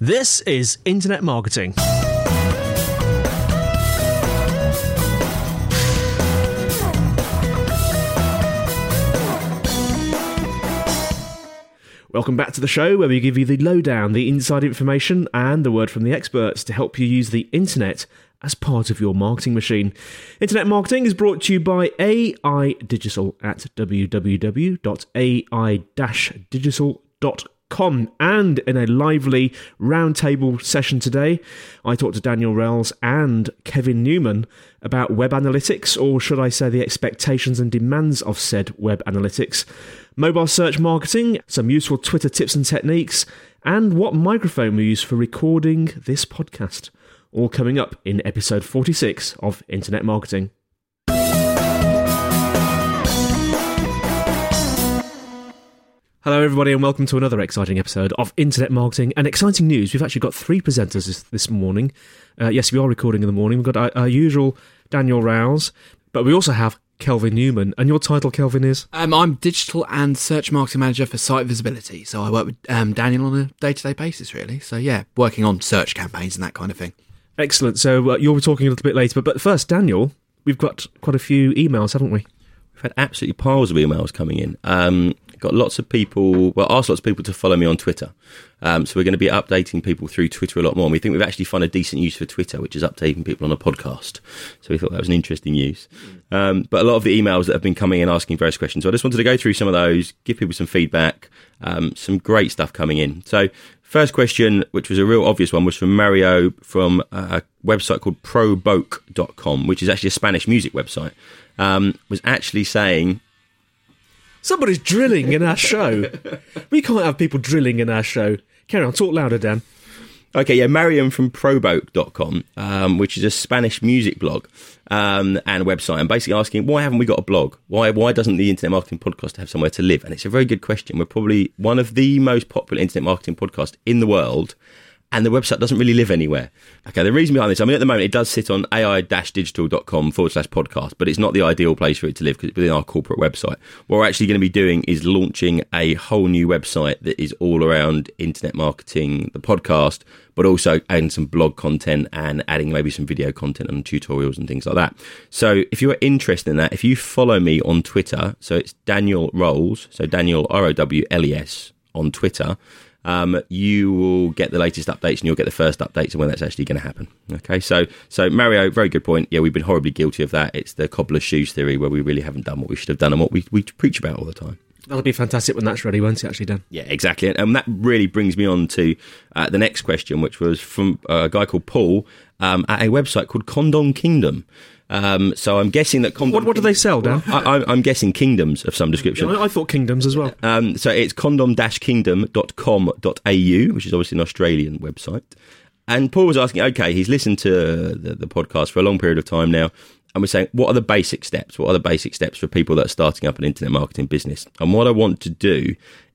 This is Internet Marketing. Welcome back to the show where we give you the lowdown, the inside information, and the word from the experts to help you use the internet as part of your marketing machine. Internet marketing is brought to you by AI Digital at www.ai-digital.com Com. And in a lively roundtable session today, I talked to Daniel Rowles and Kelvin Newman about web analytics, or should I say the expectations and demands of said web analytics, mobile search marketing, some useful Twitter tips and techniques, and what microphone we use for recording this podcast. All coming up in episode 46 of Internet Marketing. Hello, everybody, and welcome to another exciting episode of Internet Marketing and exciting news. We've actually got three presenters this, this morning. Uh, yes, we are recording in the morning. We've got our, our, usual Daniel Rowles, but we also have Kelvin Newman. And your title, Kelvin, is? Um, I'm digital and search marketing manager for site visibility. So I work with um, Daniel on a day to day basis, really. So, yeah, working on search campaigns and that kind of thing. Excellent. So uh, you'll be talking a little bit later. But, but first, Daniel, we've got quite a few emails, haven't we? We've had absolutely piles of emails coming in. Um, got lots of people, well, asked lots of people to follow me on Twitter. Um, so we're going to be updating people through Twitter a lot more. And we think we've actually found a decent use for Twitter, which is updating people on a podcast. So we thought that was an interesting use. Um, but a lot of the emails that have been coming in asking various questions. So I just wanted to go through some of those, give people some feedback, um, some great stuff coming in. So first question, which was a real obvious one, was from Mario from a website called proboke.com, which is actually a Spanish music website. Um, was actually saying Somebody's drilling in our show. we can't have people drilling in our show. Carry on, talk louder, Dan. Okay, yeah, Mariam from proboke.com, um, which is a Spanish music blog um, and website, and basically asking, why haven't we got a blog? Why why doesn't the Internet Marketing Podcast have somewhere to live? And it's a very good question. We're probably one of the most popular Internet Marketing podcasts in the world, and the website doesn't really live anywhere. Okay, the reason behind this, I mean, at the moment it does sit on ai-digital.com forward slash podcast, but it's not the ideal place for it to live because it's within our corporate website. What we're actually going to be doing is launching a whole new website that is all around internet marketing, the podcast, but also adding some blog content and adding maybe some video content and tutorials and things like that. So if you're interested in that, if you follow me on Twitter, so it's Daniel Rowles, so Daniel R O W L E S on Twitter um, you will get the latest updates and you'll get the first updates on when that's actually going to happen. Okay, so so Mario, very good point. Yeah, we've been horribly guilty of that. It's the cobbler's shoes theory where we really haven't done what we should have done and what we, we preach about all the time. That'll be fantastic when that's ready, won't it, actually, Dan? Yeah, exactly. And that really brings me on to uh, the next question, which was from a guy called Paul um, at a website called Condom Kingdom. Um, so I'm guessing that. What, what do they sell, Dan? I, am guessing kingdoms of some description. Yeah, I, thought kingdoms as well. Um, so it's condom-kingdom.com.au, which is obviously an Australian website. And Paul was asking, okay, he's listened to the, the podcast for a long period of time now, and we're saying, what are the basic steps? What are the basic steps for people that are starting up an internet marketing business? And what I want to do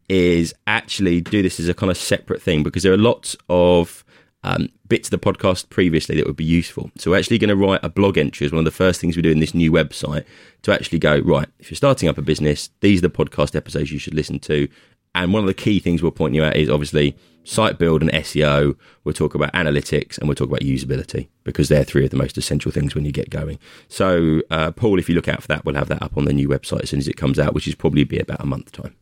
is actually do this as a kind of separate thing because there are lots of um, bits of the podcast previously that would be useful. So we're actually going to write a blog entry as one of the first things we do in this new website to actually go, right, if you're starting up a business, these are the podcast episodes you should listen to. And one of the key things we'll point you at is obviously site build and SEO. We'll talk about analytics and we'll talk about usability because they're three of the most essential things when you get going. So, uh, Paul, if you look out for that, we'll have that up on the new website as soon as it comes out, which is probably be about a month time.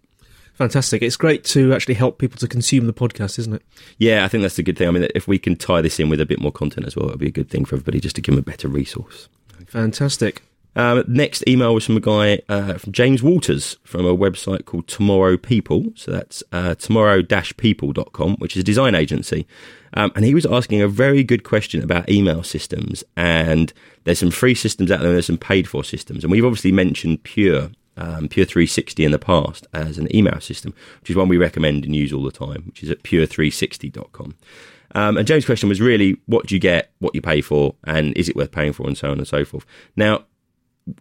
Fantastic. It's great to actually help people to consume the podcast, isn't it? Yeah, I think that's a good thing. I mean, if we can tie this in with a bit more content as well, it'll be a good thing for everybody just to give them a better resource. Fantastic. Um, next email was from a guy uh, from James Walters from a website called Tomorrow People. So that's uh, tomorrow-people.com, which is a design agency. Um, and he was asking a very good question about email systems. And there's some free systems out there, and there's some paid for systems. And we've obviously mentioned Pure, um, Pure 360 in the past as an email system, which is one we recommend and use all the time, which is at pure360.com. Um, and James' question was really, what do you get, what you pay for, and is it worth paying for, and so on and so forth. Now,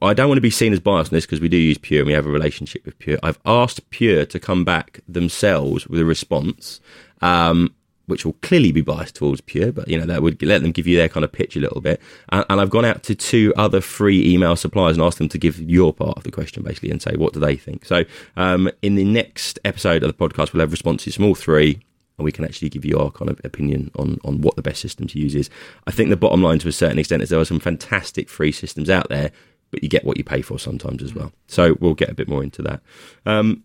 I don't want to be seen as biased on this because we do use Pure and we have a relationship with Pure. I've asked Pure to come back themselves with a response, um, which will clearly be biased towards Pure, but you know that would let them give you their kind of pitch a little bit. And, and I've gone out to two other free email suppliers and asked them to give your part of the question basically and say what do they think. So um, in the next episode of the podcast, we'll have responses from all three and we can actually give you our kind of opinion on, on what the best system to use is. I think the bottom line to a certain extent is there are some fantastic free systems out there, but you get what you pay for sometimes as well. So we'll get a bit more into that. Um,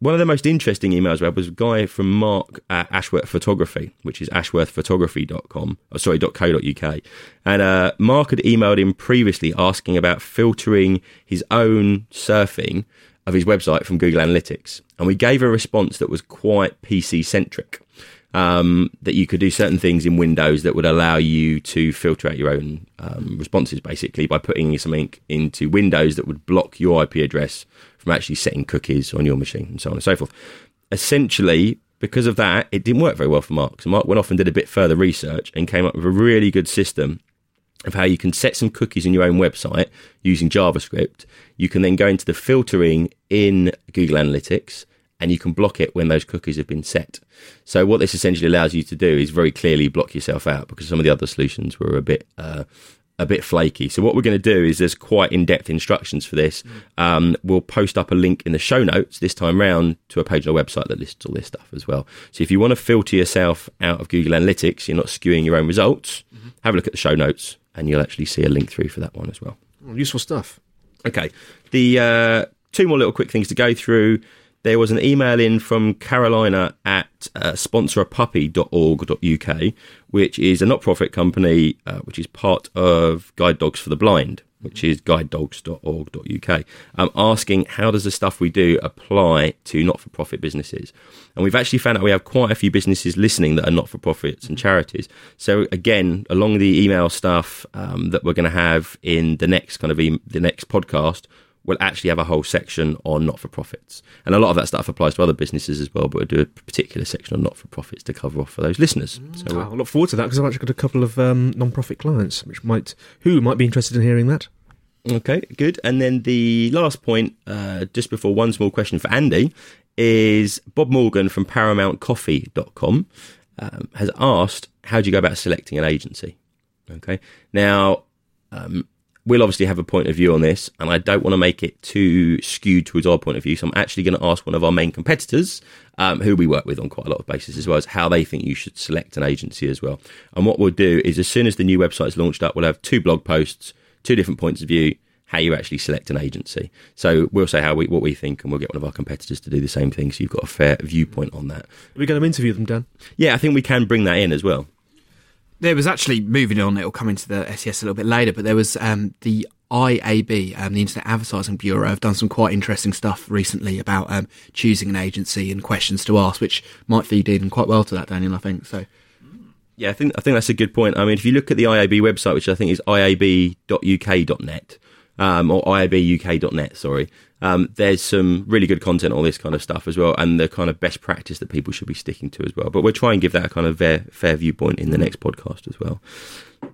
one of the most interesting emails we had was a guy from Mark at Ashworth Photography, which is ashworthphotography.com, or sorry, .co.uk. And uh, Mark had emailed him previously asking about filtering his own surfing of his website from Google Analytics. And we gave a response that was quite PC centric. Um, that you could do certain things in Windows that would allow you to filter out your own um, responses, basically by putting something into Windows that would block your IP address from actually setting cookies on your machine, and so on and so forth. Essentially, because of that, it didn't work very well for Mark. So Mark went off and did a bit further research and came up with a really good system of how you can set some cookies in your own website using JavaScript. You can then go into the filtering in Google Analytics and you can block it when those cookies have been set. So what this essentially allows you to do is very clearly block yourself out because some of the other solutions were a bit uh, a bit flaky. So what we're going to do is there's quite in-depth instructions for this. Um, we'll post up a link in the show notes this time round to a page on our website that lists all this stuff as well. So if you want to filter yourself out of Google Analytics, you're not skewing your own results. Have a look at the show notes, and you'll actually see a link through for that one as well. Useful stuff. Okay. The uh, two more little quick things to go through. There was an email in from Carolina at uh, sponsorapuppy.org.uk, which is a not profit company uh, which is part of Guide Dogs for the Blind, which is guidedogs.org.uk, um, asking how does the stuff we do apply to not for profit businesses. And we've actually found out we have quite a few businesses listening that are not for profits and charities. So, again, along the email stuff um, that we're going to have in the next kind of e- the next podcast, we'll actually have a whole section on not for profits. And a lot of that stuff applies to other businesses as well, but we'll do a particular section on not for profits to cover off for those listeners. So, Oh, uh, I look forward to that because I've actually got a couple of um, non-profit clients, which might who might be interested in hearing that. Okay, good. And then the last point, uh, just before one small question for Andy, is Bob Morgan from ParamountCoffee.com um, has asked, how do you go about selecting an agency? Okay. Now, um, we'll obviously have a point of view on this, and I don't want to make it too skewed towards our point of view. So I'm actually going to ask one of our main competitors, um, who we work with on quite a lot of bases, as well as how they think you should select an agency as well. And what we'll do is, as soon as the new website is launched up, we'll have two blog posts, two different points of view, how you actually select an agency. So we'll say how we what we think, and we'll get one of our competitors to do the same thing. So you've got a fair viewpoint on that. Are We're going to interview them, Dan. Yeah, I think we can bring that in as well. There was actually moving on. It'll come into the SES a little bit later, but there was um, the IAB, um, the Internet Advertising Bureau, have done some quite interesting stuff recently about um, choosing an agency and questions to ask, which might feed in quite well to that, Daniel. I think so. Yeah, I think I think that's a good point. I mean, if you look at the IAB website, which I think is iab.uk.net um, or iabuk.net, sorry, um, there's some really good content on this kind of stuff as well, and the kind of best practice that people should be sticking to as well. But we'll try and give that a kind of fair, fair viewpoint in the next podcast as well.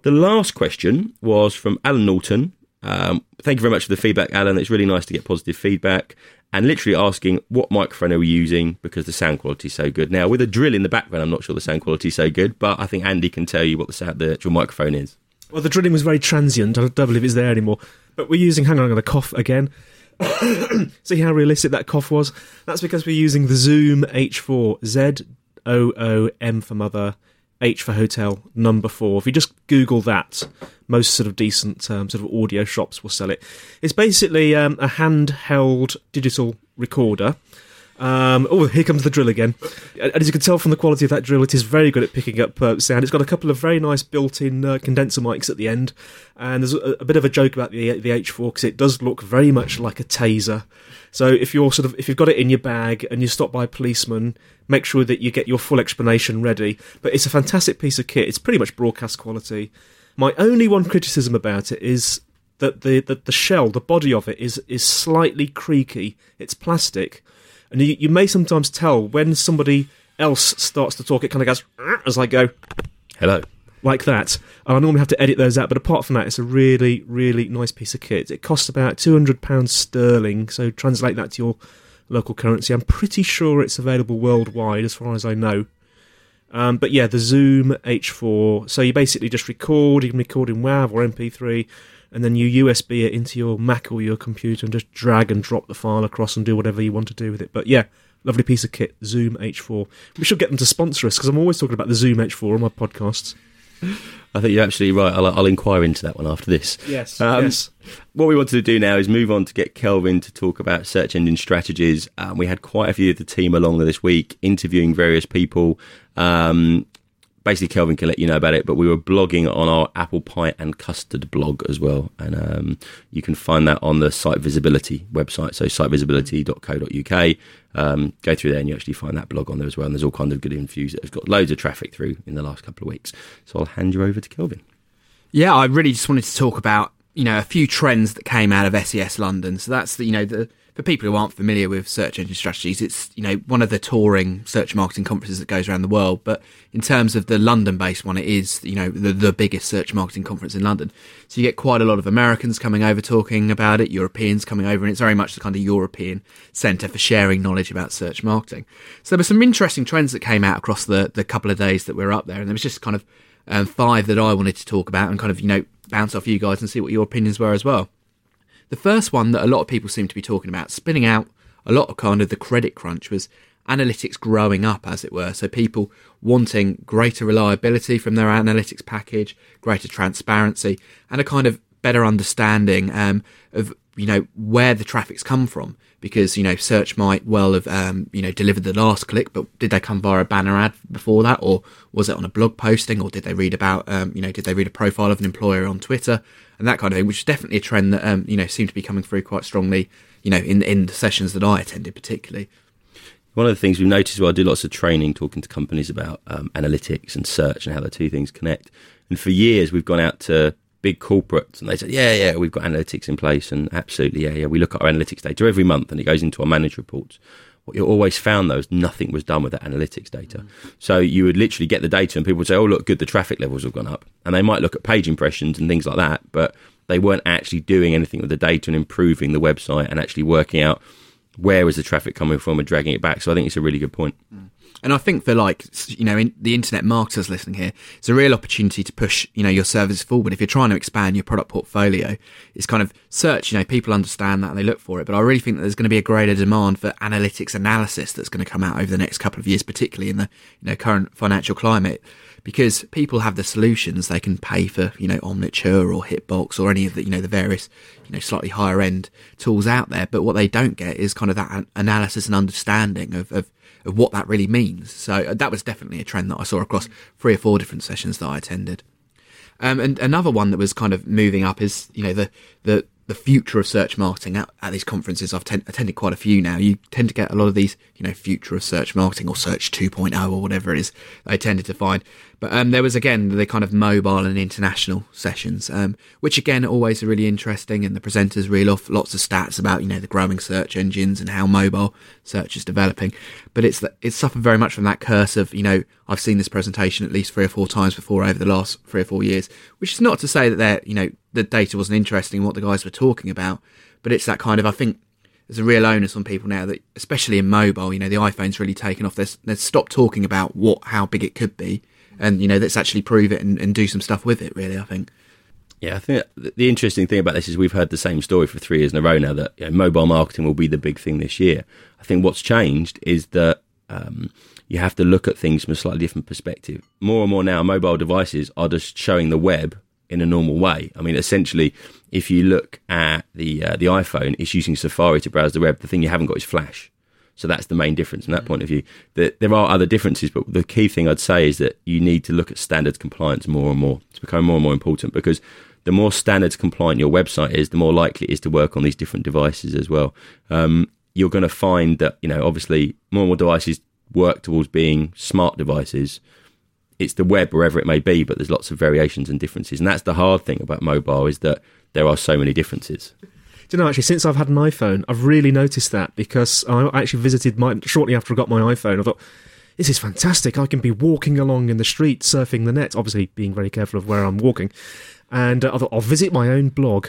The last question was from Alan Norton. Um, thank you very much for the feedback, Alan. It's really nice to get positive feedback. And literally asking what microphone are we using because the sound quality is so good. Now, with a drill in the background, I'm not sure the sound quality is so good, but I think Andy can tell you what the, sound, the actual microphone is. Well, the drilling was very transient. I don't believe it's there anymore. But we're using. Hang on, I'm going to cough again. See how realistic that cough was. That's because we're using the Zoom H4 Z O O M for mother, H for hotel, number four. If you just Google that, most sort of decent um, sort of audio shops will sell it. It's basically um, a handheld digital recorder. Um, oh, here comes the drill again. And as you can tell from the quality of that drill, it is very good at picking up uh, sound. It's got a couple of very nice built-in uh, condenser mics at the end, and there's a, a bit of a joke about the the H4 because it does look very much like a taser. So if you're sort of if you've got it in your bag and you stop by a policeman, make sure that you get your full explanation ready. But it's a fantastic piece of kit. It's pretty much broadcast quality. My only one criticism about it is that the, the, the shell, the body of it, is is slightly creaky. It's plastic, and you, you may sometimes tell when somebody else starts to talk. It kind of goes as I go Hello. like that. And I normally have to edit those out, but apart from that, it's a really, really nice piece of kit. It costs about two hundred pounds sterling. So translate that to your local currency. I'm pretty sure it's available worldwide, as far as I know. Um, but yeah, the Zoom H4. So you basically just record. You can record in WAV or MP3, and then you USB it into your Mac or your computer and just drag and drop the file across and do whatever you want to do with it. But yeah, lovely piece of kit, Zoom H4. We should get them to sponsor us because I'm always talking about the Zoom H4 on my podcasts. I think you're absolutely right. I'll, I'll inquire into that one after this. Yes, Um, yes. What we wanted to do now is move on to get Kelvin to talk about search engine strategies. Um, we had quite a few of the team along this week interviewing various people. Um, basically, Kelvin can let you know about it, but we were blogging on our apple pie and custard blog as well. And um, you can find that on the Site Visibility website. So, sitevisibility.co.uk. Um, go through there and you actually find that blog on there as well. And there's all kinds of good interviews that have got loads of traffic through in the last couple of weeks. So, I'll hand you over to Kelvin. Yeah, I really just wanted to talk about you know a few trends that came out of SES London. So that's the you know the for people who aren't familiar with search engine strategies, it's you know one of the touring search marketing conferences that goes around the world. But in terms of the London-based one, it is you know the the biggest search marketing conference in London. So you get quite a lot of Americans coming over talking about it, Europeans coming over, and it's very much the kind of European centre for sharing knowledge about search marketing. So there were some interesting trends that came out across the the couple of days that we were up there, and there was just kind of um, five that I wanted to talk about and kind of you know bounce off you guys and see what your opinions were as well. The first one that a lot of people seem to be talking about, spinning out a lot of kind of the credit crunch, was analytics growing up, as it were. So people wanting greater reliability from their analytics package, greater transparency, and a kind of better understanding um, of you know where the traffic's come from. Because you know search might well have um, you know delivered the last click, but did they come via a banner ad before that, or was it on a blog posting, or did they read about um, you know did they read a profile of an employer on Twitter and that kind of thing, which is definitely a trend that um, you know seemed to be coming through quite strongly. You know in in the sessions that I attended, particularly. One of the things we've noticed, well, I do lots of training talking to companies about um, analytics and search and how the two things connect. And for years, we've gone out to big corporates and they said, yeah, yeah, we've got analytics in place. And absolutely, yeah, yeah, we look at our analytics data every month and it goes into our managed reports. What you always found though is nothing was done with that analytics data. Mm. So you would literally get the data and people would say, oh, look, good, the traffic levels have gone up. And they might look at page impressions and things like that, but they weren't actually doing anything with the data and improving the website and actually working out where is the traffic coming from and dragging it back. So I think it's a really good point. And I think for like you know in, the internet marketers listening here, it's a real opportunity to push you know your service forward. If you're trying to expand your product portfolio, it's kind of search. You know, people understand that and they look for it. But I really think that there's going to be a greater demand for analytics analysis that's going to come out over the next couple of years, particularly in the you know current financial climate, because people have the solutions. They can pay for you know Omniture or Hitbox or any of the you know the various you know slightly higher end tools out there. But what they don't get is kind of that analysis and understanding of, of of what that really means. So uh, that was definitely a trend that I saw across three or four different sessions that I attended. Um, and another one that was kind of moving up is, you know, the the the future of search marketing at, at these conferences. I've ten- attended quite a few now. You tend to get a lot of these, you know, future of search marketing or search 2.0 or whatever it is. I tended to find, but um, there was again the kind of mobile and international sessions, um, which again always are really interesting. And the presenters reel off lots of stats about you know the growing search engines and how mobile search is developing. But it's it's suffered very much from that curse of you know I've seen this presentation at least three or four times before over the last three or four years, which is not to say that they're you know the data wasn't interesting in what the guys were talking about, but it's that kind of I think there's a real onus on people now that especially in mobile, you know, the iPhone's really taken off. There's they've stopped talking about what how big it could be, and you know, let's actually prove it and, and do some stuff with it. Really, I think. Yeah, I think the interesting thing about this is we've heard the same story for three years in a row now that you know, mobile marketing will be the big thing this year. I think what's changed is that um, you have to look at things from a slightly different perspective. More and more now, mobile devices are just showing the web in a normal way. I mean, essentially, if you look at the uh, the iPhone, it's using Safari to browse the web. The thing you haven't got is Flash. So that's the main difference from that point of view. That there are other differences, but the key thing I'd say is that you need to look at standards compliance more and more. It's becoming more and more important because the more standards compliant your website is, the more likely it is to work on these different devices as well. Um, you're going to find that you know obviously more and more devices work towards being smart devices. It's the web wherever it may be, but there's lots of variations and differences, and that's the hard thing about mobile is that there are so many differences. Do you know, actually, since I've had an iPhone, I've really noticed that because I actually visited my, shortly after I got my iPhone, I thought, this is fantastic. I can be walking along in the street, surfing the net, obviously being very careful of where I'm walking. And uh, I thought, I'll visit my own blog.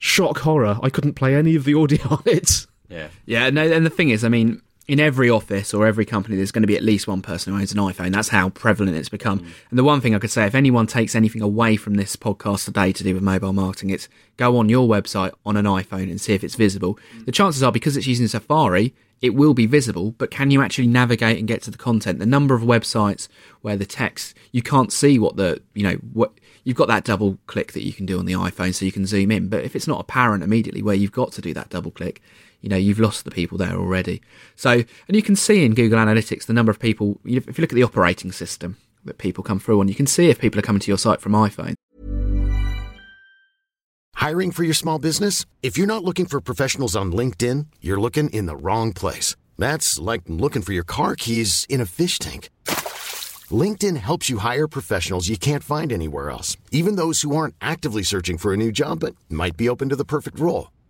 Shock horror, I couldn't play any of the audio on it. Yeah. Yeah, no, and the thing is, I mean, in every office or every company, there's going to be at least one person who owns an iPhone. That's how prevalent it's become. Mm. And the one thing I could say, if anyone takes anything away from this podcast today to do with mobile marketing, it's go on your website on an iPhone and see if it's visible. Mm. The chances are, because it's using Safari, it will be visible, but can you actually navigate and get to the content? The number of websites where the text, you can't see what the, you know, what you've got that double click that you can do on the iPhone so you can zoom in. But if it's not apparent immediately where you've got to do that double click, you know you've lost the people there already. So, and you can see in Google Analytics the number of people. If you look at the operating system that people come through on, you can see if people are coming to your site from iPhone. Hiring for your small business? If you're not looking for professionals on LinkedIn, you're looking in the wrong place. That's like looking for your car keys in a fish tank. LinkedIn helps you hire professionals you can't find anywhere else, even those who aren't actively searching for a new job but might be open to the perfect role.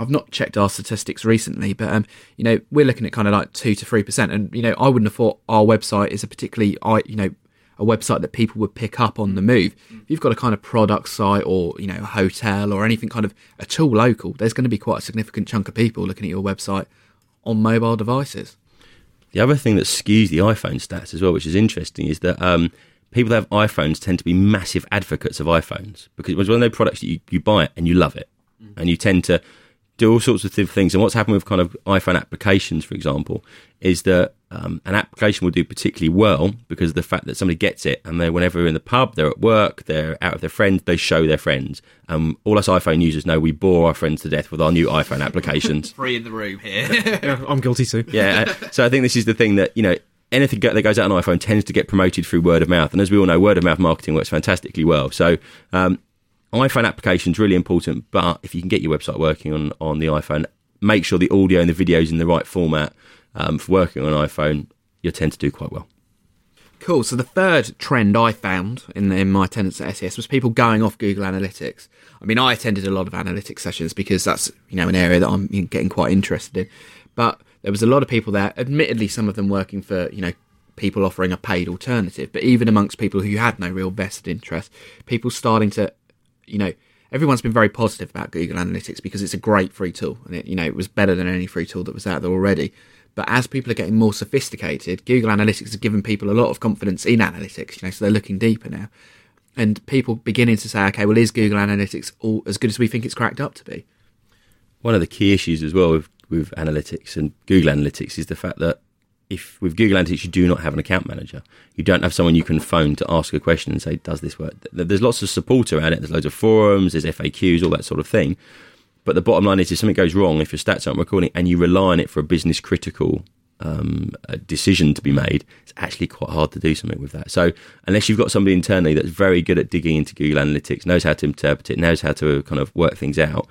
I've not checked our statistics recently, but um, you know, we're looking at kind of like two to three percent, and you know, I wouldn't have thought our website is a particularly, I you know, a website that people would pick up on the move. If you've got a kind of product site or you know, a hotel or anything kind of at all local, there's going to be quite a significant chunk of people looking at your website on mobile devices. The other thing that skews the iPhone stats as well, which is interesting, is that um, people that have iPhones tend to be massive advocates of iPhones because it was one of those products that you, you buy it and you love it, mm. and you tend to do all sorts of things. And what's happened with kind of iPhone applications, for example, is that um, an application will do particularly well because of the fact that somebody gets it and they, whenever they're in the pub, they're at work, they're out with their friends, they show their friends. Um, all us iPhone users know we bore our friends to death with our new iPhone applications. Free in the room here. yeah, I'm guilty too. Yeah. Uh, so I think this is the thing that, you know, anything that goes out on iPhone tends to get promoted through word of mouth. And as we all know, word of mouth marketing works fantastically well. So um, iPhone application is really important, but if you can get your website working on, on the iPhone, make sure the audio and the video is in the right format um, for working on iPhone, you'll tend to do quite well. Cool. So the third trend I found in, in my attendance at SES was people going off Google Analytics. I mean, I attended a lot of analytics sessions because that's you know an area that I'm getting quite interested in. But there was a lot of people there. Admittedly, some of them working for you know people offering a paid alternative. But even amongst people who had no real vested interest, people starting to you know, everyone's been very positive about Google Analytics because it's a great free tool, and it, you know, it was better than any free tool that was out there already. But as people are getting more sophisticated, Google Analytics has given people a lot of confidence in analytics. You know, so they're looking deeper now, and people beginning to say, okay, well, is Google Analytics all as good as we think it's cracked up to be? One of the key issues as well with, with analytics and Google Analytics is the fact that if with Google Analytics you do not have an account manager, you don't have someone you can phone to ask a question and say, "Does this work?" There's lots of support around it. There's loads of forums, there's FAQs, all that sort of thing. But the bottom line is, if something goes wrong, if your stats aren't recording, and you rely on it for a business critical um, decision to be made, it's actually quite hard to do something with that. So unless you've got somebody internally that's very good at digging into Google Analytics, knows how to interpret it, knows how to kind of work things out,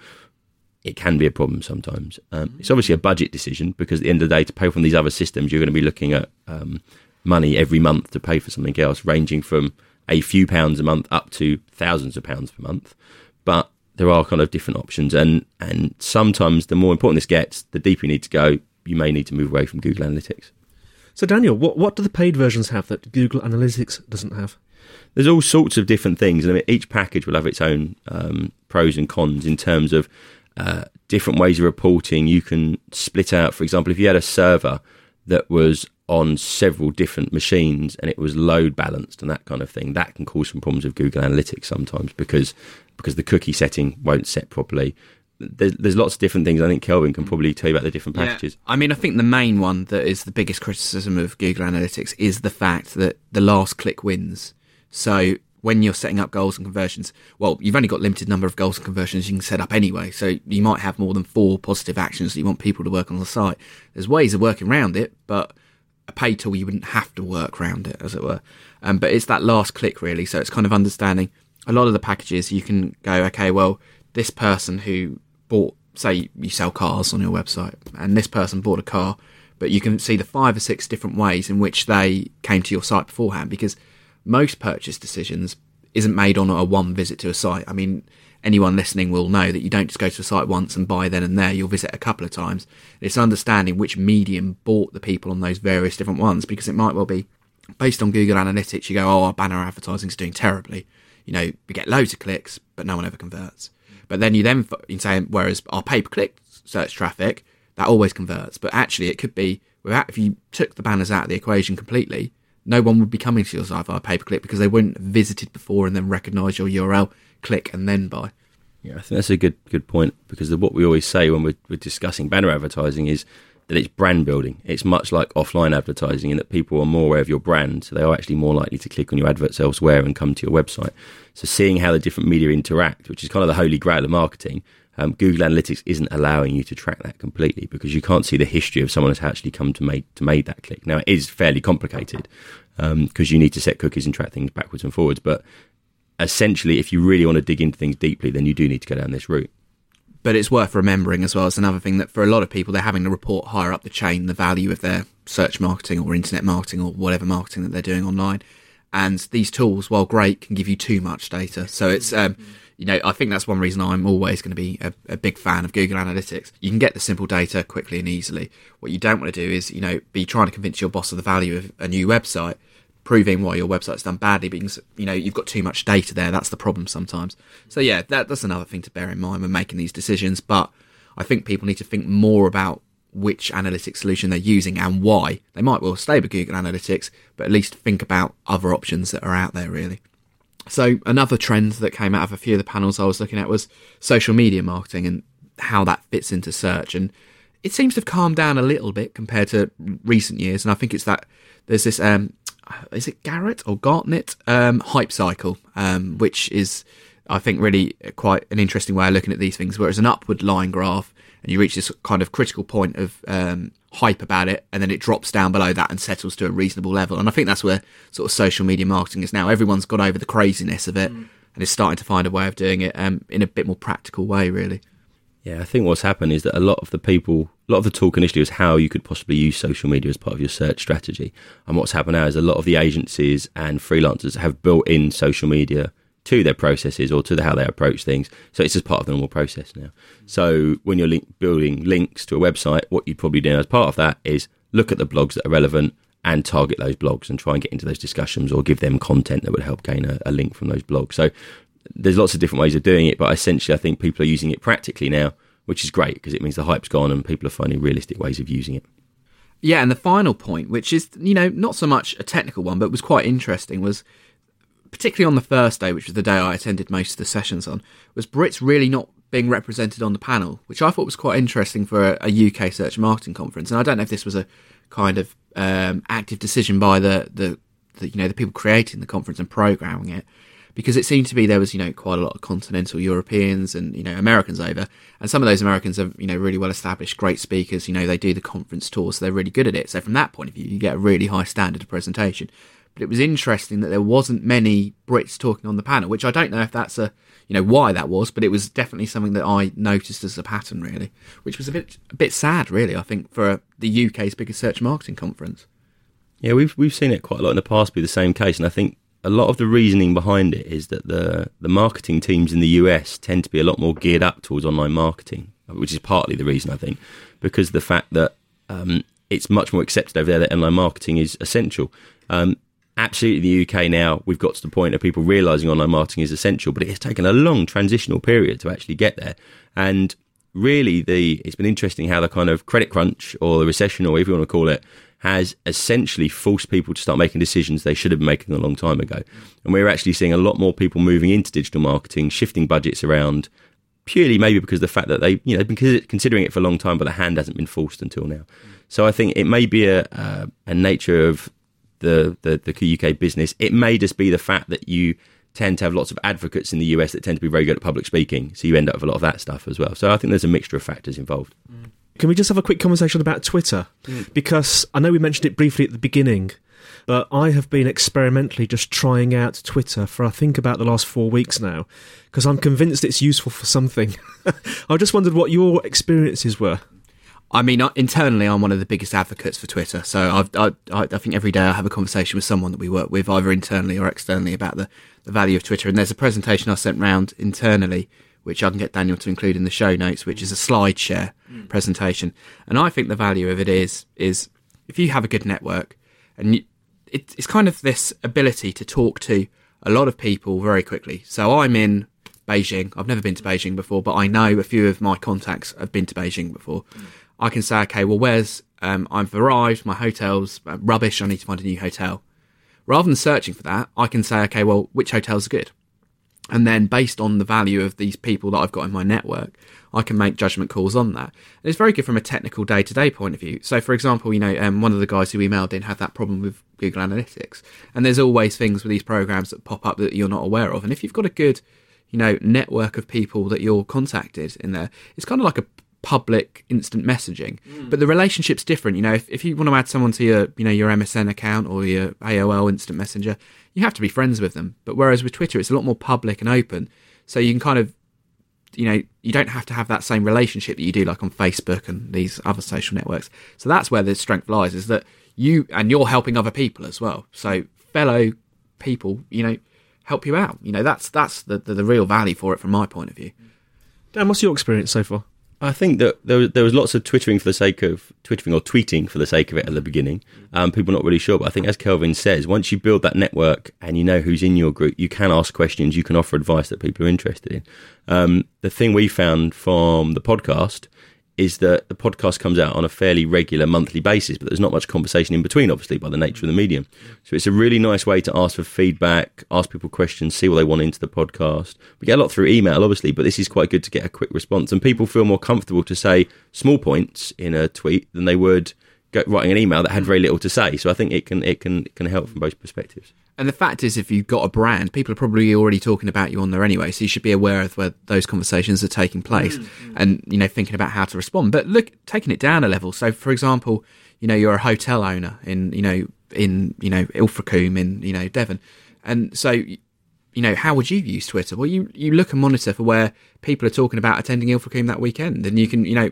it can be a problem sometimes. Um, it's obviously a budget decision because at the end of the day, to pay for these other systems, you're going to be looking at um, money every month to pay for something else, ranging from a few pounds a month up to thousands of pounds per month. But there are kind of different options, and and sometimes the more important this gets, the deeper you need to go. You may need to move away from Google Analytics. So, Daniel, what what do the paid versions have that Google Analytics doesn't have? There's all sorts of different things. I mean, each package will have its own um, pros and cons in terms of uh, different ways of reporting. You can split out, for example, if you had a server that was on several different machines and it was load balanced and that kind of thing, that can cause some problems with Google Analytics sometimes because because the cookie setting won't set properly. There's, there's lots of different things. I think Kelvin can probably tell you about the different packages. Yeah. I mean, I think the main one that is the biggest criticism of Google Analytics is the fact that the last click wins. So when you're setting up goals and conversions, well, you've only got limited number of goals and conversions you can set up anyway. So you might have more than four positive actions that you want people to work on the site. There's ways of working around it, but a pay tool you wouldn't have to work around it, as it were. Um, but it's that last click really. So it's kind of understanding a lot of the packages. You can go, okay, well, this person who bought, say, you sell cars on your website, and this person bought a car, but you can see the five or six different ways in which they came to your site beforehand because most purchase decisions isn't made on a one visit to a site. I mean, anyone listening will know that you don't just go to a site once and buy then and there. You'll visit a couple of times. It's understanding which medium bought the people on those various different ones because it might well be based on Google Analytics. You go, oh, our banner advertising is doing terribly. You know, we get loads of clicks, but no one ever converts. But then you then say, whereas our pay per click search traffic that always converts. But actually, it could be without if you took the banners out of the equation completely no one would be coming to your site via pay per click because they wouldn't have visited before and then recognise your URL, click and then buy. Yeah, I think that's a good good point because the, what we always say when we're, we're discussing banner advertising is that it's brand building. It's much like offline advertising in that people are more aware of your brand, so they are actually more likely to click on your adverts elsewhere and come to your website. So seeing how the different media interact, which is kind of the holy grail of marketing, um, Google Analytics isn't allowing you to track that completely because you can't see the history of someone who's actually come to make to made that click. Now it is fairly complicated because um, you need to set cookies and track things backwards and forwards. But essentially, if you really want to dig into things deeply, then you do need to go down this route. But it's worth remembering as well as another thing that for a lot of people, they're having to report higher up the chain the value of their search marketing or internet marketing or whatever marketing that they're doing online. And these tools, while great, can give you too much data. So it's um, you know, I think that's one reason I'm always going to be a, a, big fan of Google Analytics. You can get the simple data quickly and easily. What you don't want to do is, you know, be trying to convince your boss of the value of a new website, proving why your website's done badly because, you know, you've got too much data there. That's the problem sometimes. So yeah, that, that's another thing to bear in mind when making these decisions. But I think people need to think more about which analytics solution they're using and why. They might well stay with Google Analytics, but at least think about other options that are out there really. So another trend that came out of a few of the panels I was looking at was social media marketing and how that fits into search. And it seems to have calmed down a little bit compared to recent years. And I think it's that there's this, um, is it Garrett or Gartner um, hype cycle, um, which is, I think, really quite an interesting way of looking at these things, where it's an upward line graph and you reach this kind of critical point of um, hype about it, and then it drops down below that and settles to a reasonable level. And I think that's where sort of social media marketing is now. Everyone's got over the craziness of it mm. and is starting to find a way of doing it um, in a bit more practical way, really. Yeah, I think what's happened is that a lot of the people, a lot of the talk initially was how you could possibly use social media as part of your search strategy. And what's happened now is a lot of the agencies and freelancers have built in social media to their processes or to the, how they approach things. So it's just part of the normal process now. So when you're link, building links to a website, what you'd probably do as part of that is look at the blogs that are relevant and target those blogs and try and get into those discussions or give them content that would help gain a, a link from those blogs. So there's lots of different ways of doing it, but essentially, I think people are using it practically now, which is great because it means the hype's gone and people are finding realistic ways of using it. Yeah, and the final point, which is, you know, not so much a technical one, but was quite interesting, was particularly on the first day, which was the day I attended most of the sessions on, was Brits really not being represented on the panel, which I thought was quite interesting for a, a UK search marketing conference. And I don't know if this was a kind of um, active decision by the, the, the, you know the people creating the conference and programming it, because it seemed to be there was you know quite a lot of continental Europeans and you know Americans over, and some of those Americans are you know really well established, great speakers. You know they do the conference tour, so they're really good at it. So from that point of view, you get a really high standard of presentation. But it was interesting that there wasn't many Brits talking on the panel, which I don't know if that's a you know why that was, but it was definitely something that I noticed as a pattern, really, which was a bit a bit sad, really. I think for the UK's biggest search marketing conference. Yeah, we've we've seen it quite a lot in the past be the same case, and I think a lot of the reasoning behind it is that the the marketing teams in the US tend to be a lot more geared up towards online marketing, which is partly the reason I think, because the fact that um, it's much more accepted over there that online marketing is essential. Um, absolutely, the UK now we've got to the point of people realizing online marketing is essential, but it has taken a long transitional period to actually get there, and really the it's been interesting how the kind of credit crunch or the recession or whatever you want to call it has essentially forced people to start making decisions they should have been making a long time ago. And we're actually seeing a lot more people moving into digital marketing, shifting budgets around purely maybe because of the fact that they, you know, been considering it for a long time, but the hand hasn't been forced until now. So I think it may be a, a, a nature of the, the, the UK business. It may just be the fact that you tend to have lots of advocates in the US that tend to be very good at public speaking. So you end up with a lot of that stuff as well. So I think there's a mixture of factors involved. Mm. Can we just have a quick conversation about Twitter? Mm. Because I know we mentioned it briefly at the beginning, but I have been experimentally just trying out Twitter for I think about the last four weeks now, because I'm convinced it's useful for something. I just wondered what your experiences were. I mean, internally, I'm one of the biggest advocates for Twitter. So I've, I, I think every day I have a conversation with someone that we work with, either internally or externally, about the, the value of Twitter. And there's a presentation I sent round internally which I can get Daniel to include in the show notes, which is a slide share mm. presentation. And I think the value of it is is if you have a good network, and you, it, it's kind of this ability to talk to a lot of people very quickly. So I'm in Beijing. I've never been to Beijing before, but I know a few of my contacts have been to Beijing before. Mm. I can say, okay, well, where's um, I've arrived, my hotel's uh, rubbish. I need to find a new hotel. Rather than searching for that, I can say, okay, well, which hotels good? And then based on the value of these people that I've got in my network, I can make judgment calls on that. And it's very good from a technical day to day point of view. So, for example, you know, um, one of the guys who emailed in had that problem with Google Analytics. And there's always things with these programs that pop up that you're not aware of. And if you've got a good, you know, network of people that you're contacted in there, it's kind of like a public instant messaging. Mm. But the relationship's different. You know, if, if you want to add someone to your, you know, your MSN account or your AOL instant messenger, you have to be friends with them. But whereas with Twitter, it's a lot more public and open. So you can kind of, you know, you don't have to have that same relationship that you do like on Facebook and these other social networks. So that's where the strength lies is that you, and you're helping other people as well. So fellow people, you know, help you out. You know, that's, that's the, the, the real value for it from my point of view. Dan, what's your experience so far? I think that there was, there was lots of twittering for the sake of twittering or tweeting for the sake of it at the beginning. Um, people not really sure, but I think as Kelvin says, once you build that network and you know who's in your group, you can ask questions, you can offer advice that people are interested in. Um, the thing we found from the podcast is that the podcast comes out on a fairly regular monthly basis, but there's not much conversation in between, obviously, by the nature of the medium. So it's a really nice way to ask for feedback, ask people questions, see what they want into the podcast. We get a lot through email, obviously, but this is quite good to get a quick response. And people feel more comfortable to say small points in a tweet than they would writing an email that had very little to say. So I think it can it can it can help from both perspectives. And the fact is, if you've got a brand, people are probably already talking about you on there anyway. So you should be aware of where those conversations are taking place, mm-hmm. and you know thinking about how to respond. But look, taking it down a level. So, for example, you know you're a hotel owner in you know in you know Ilfracombe in you know Devon, and so you know how would you use Twitter? Well, you you look and monitor for where people are talking about attending Ilfracombe that weekend, and you can you know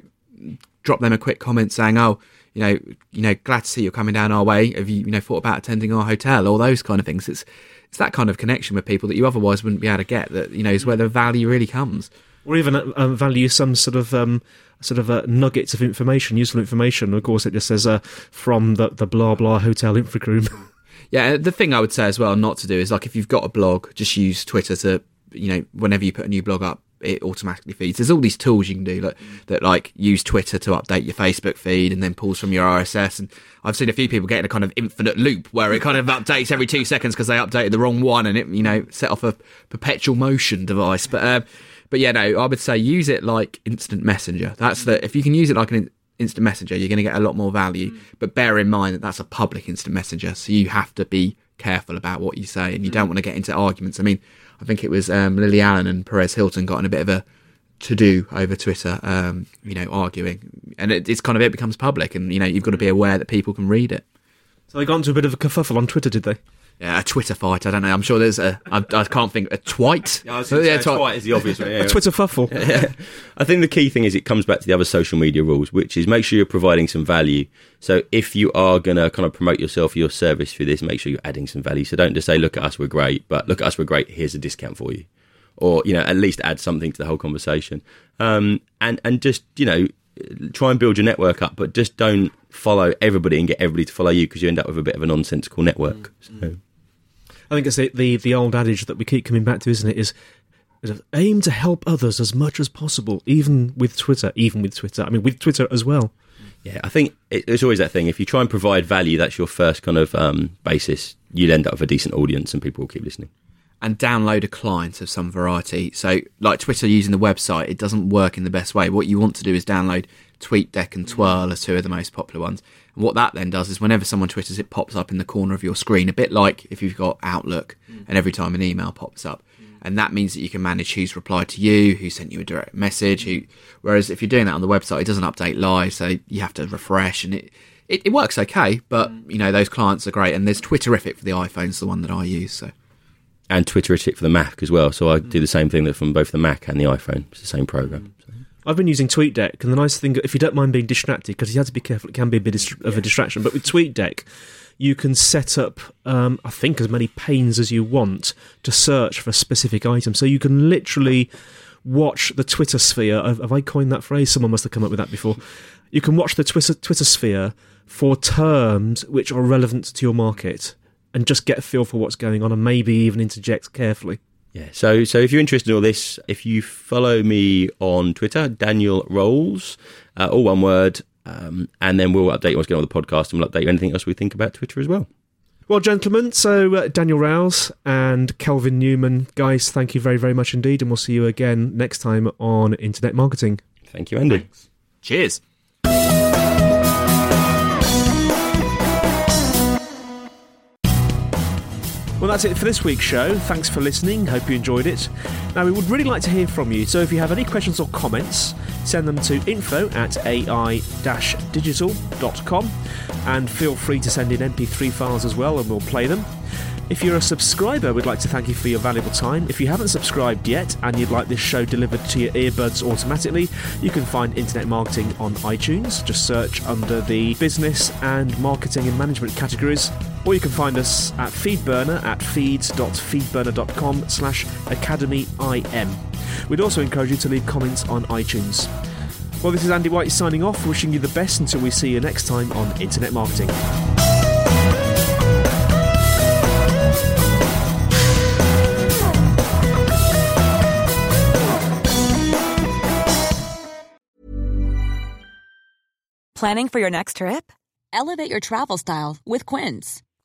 drop them a quick comment saying, "Oh, you know, you know, glad to see you're coming down our way. Have you, you know, thought about attending our hotel? All those kind of things. It's it's that kind of connection with people that you otherwise wouldn't be able to get. That you know is where the value really comes. Or even uh, value some sort of um, sort of uh, nuggets of information, useful information. Of course, it just says uh, from the the blah blah hotel Ilfracombe. yeah, the thing I would say as well not to do is like if you've got a blog, just use Twitter to you know whenever you put a new blog up, it automatically feeds. There's all these tools you can do like, that like use Twitter to update your Facebook feed and then pulls from your RSS. And I've seen a few people get in a kind of infinite loop where it kind of updates every two seconds because they updated the wrong one and it, you know, set off a perpetual motion device. But, uh, but yeah, no, I would say use it like instant messenger. That's the, if you can use it like an instant messenger, you're going to get a lot more value. But bear in mind that that's a public instant messenger. So you have to be careful about what you say, and you don't want to get into arguments. I mean, I think it was um, Lily Allen and Perez Hilton got in a bit of a to do over Twitter, um, you know, arguing, and it, it's kind of it becomes public, and you know, you've got to be aware that people can read it. So they got into a bit of a kerfuffle on Twitter, did they? Yeah, a Twitter fight. I don't know. I'm sure there's a. I, I can't think a twite. Yeah, I was gonna say twi- twite is the obvious one. yeah. A Twitter fuffle. Yeah. I think the key thing is it comes back to the other social media rules, which is make sure you're providing some value. So if you are going to kind of promote yourself, your service through this, make sure you're adding some value. So don't just say, look at us, we're great, but look at us, we're great, here's a discount for you. Or, you know, at least add something to the whole conversation. Um, and, and just, you know, try and build your network up, but just don't follow everybody and get everybody to follow you because you end up with a bit of a nonsensical network. So, I think it's the, the the old adage that we keep coming back to, isn't it? Is, is aim to help others as much as possible, even with Twitter. Even with Twitter, I mean, with Twitter as well. Yeah, I think it's always that thing. If you try and provide value, that's your first kind of um, basis. You'll end up with a decent audience, and people will keep listening. and download a client of some variety. So, like Twitter using the website, it doesn't work in the best way. What you want to do is download TweetDeck and Twhirl as two of the most popular ones. And what that then does is whenever someone twitters, it pops up in the corner of your screen, a bit like if you've got Outlook mm. and every time an email pops up. Mm. And that means that you can manage who's replied to you, who sent you a direct message. Who, whereas if you're doing that on the website, it doesn't update live, so you have to refresh, and it, it, it works okay. But mm. you know those clients are great, and there's Twitterrific for the iPhones, the one that I use. So And Twitterrific for the Mac as well. So I do the same thing that from both the Mac and the iPhone. It's the same program. So. I've been using TweetDeck, and the nice thing, if you don't mind being distracted, because you have to be careful, it can be a bit of a distraction. But with TweetDeck, you can set up, um, I think, as many panes as you want to search for a specific item. So you can literally watch the Twitter sphere. Have, have I coined that phrase? Someone must have come up with that before. You can watch the Twitter Twitter sphere for terms which are relevant to your market, and just get a feel for what's going on, and maybe even interject carefully. Yeah. So so if you're interested in all this, if you follow me on Twitter, Daniel Rowles, uh, all one word, um, and then we'll update you what's going on the podcast, and we'll update you anything else we think about Twitter as well. Well, gentlemen, so uh, Daniel Rowles and Kelvin Newman, guys, thank you very, very much indeed, and we'll see you again next time on Internet Marketing. Thank you, Andy. cheers. Well, that's it for this week's show. Thanks for listening. Hope you enjoyed it. Now, we would really like to hear from you, so if you have any questions or comments, send them to info at ai-digital.com and feel free to send in MP3 files as well, and we'll play them. If you're a subscriber, we'd like to thank you for your valuable time. If you haven't subscribed yet and you'd like this show delivered to your earbuds automatically, you can find Internet Marketing on iTunes. Just search under the business and marketing and management categories. Or you can find us at Feedburner at feeds.feedburner.com slash academyim. We'd also encourage you to leave comments on iTunes. Well, this is Andy White signing off, wishing you the best until we see you next time on Internet Marketing. Planning for your next trip? Elevate your travel style with Quince.